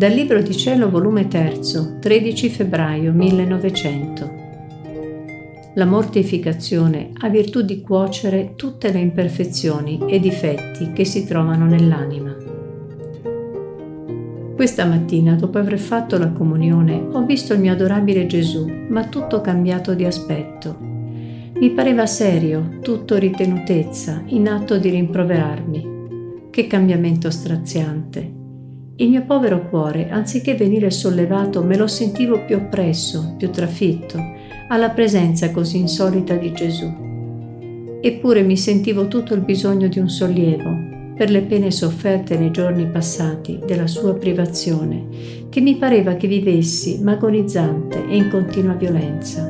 Dal Libro di Cielo, volume 3, 13 febbraio 1900. La mortificazione ha virtù di cuocere tutte le imperfezioni e difetti che si trovano nell'anima. Questa mattina, dopo aver fatto la comunione, ho visto il mio adorabile Gesù, ma tutto cambiato di aspetto. Mi pareva serio, tutto ritenutezza, in atto di rimproverarmi. Che cambiamento straziante! Il mio povero cuore, anziché venire sollevato, me lo sentivo più oppresso, più trafitto, alla presenza così insolita di Gesù. Eppure mi sentivo tutto il bisogno di un sollievo per le pene sofferte nei giorni passati della sua privazione, che mi pareva che vivessi magonizzante e in continua violenza.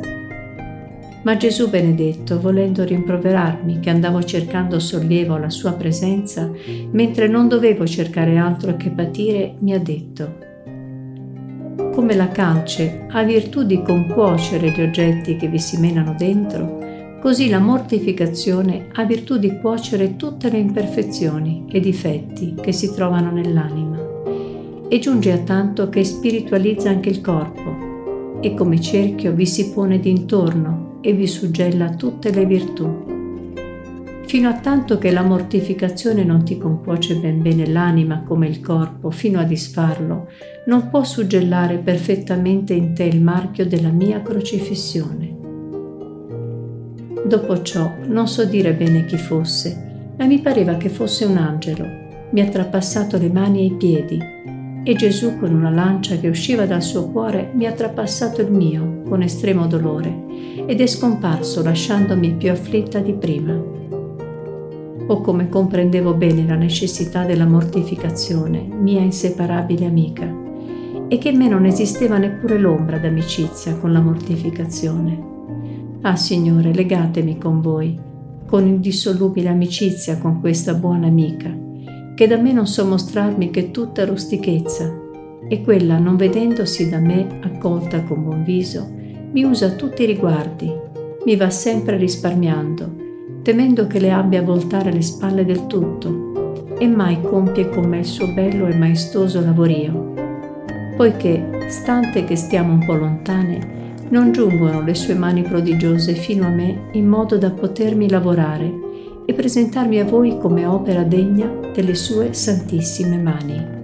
Ma Gesù benedetto, volendo rimproverarmi che andavo cercando sollievo alla sua presenza, mentre non dovevo cercare altro che patire, mi ha detto, come la calce ha virtù di concuocere gli oggetti che vi si menano dentro, così la mortificazione ha virtù di cuocere tutte le imperfezioni e difetti che si trovano nell'anima. E giunge a tanto che spiritualizza anche il corpo e come cerchio vi si pone d'intorno e vi suggella tutte le virtù. Fino a tanto che la mortificazione non ti concuoce ben bene l'anima come il corpo, fino a disfarlo, non può suggellare perfettamente in te il marchio della mia crocifissione. Dopo ciò non so dire bene chi fosse, ma mi pareva che fosse un angelo. Mi ha trapassato le mani e i piedi e Gesù con una lancia che usciva dal suo cuore mi ha trapassato il mio con estremo dolore ed è scomparso lasciandomi più afflitta di prima. O come comprendevo bene la necessità della mortificazione, mia inseparabile amica, e che in me non esisteva neppure l'ombra d'amicizia con la mortificazione. Ah Signore, legatemi con voi, con indissolubile amicizia con questa buona amica, che da me non so mostrarmi che tutta rustichezza, e quella, non vedendosi da me accolta con buon viso, mi usa tutti i riguardi, mi va sempre risparmiando, temendo che le abbia a voltare le spalle del tutto, e mai compie con me il suo bello e maestoso lavorio, poiché, stante che stiamo un po' lontane, non giungono le sue mani prodigiose fino a me in modo da potermi lavorare e presentarmi a voi come opera degna delle sue santissime mani.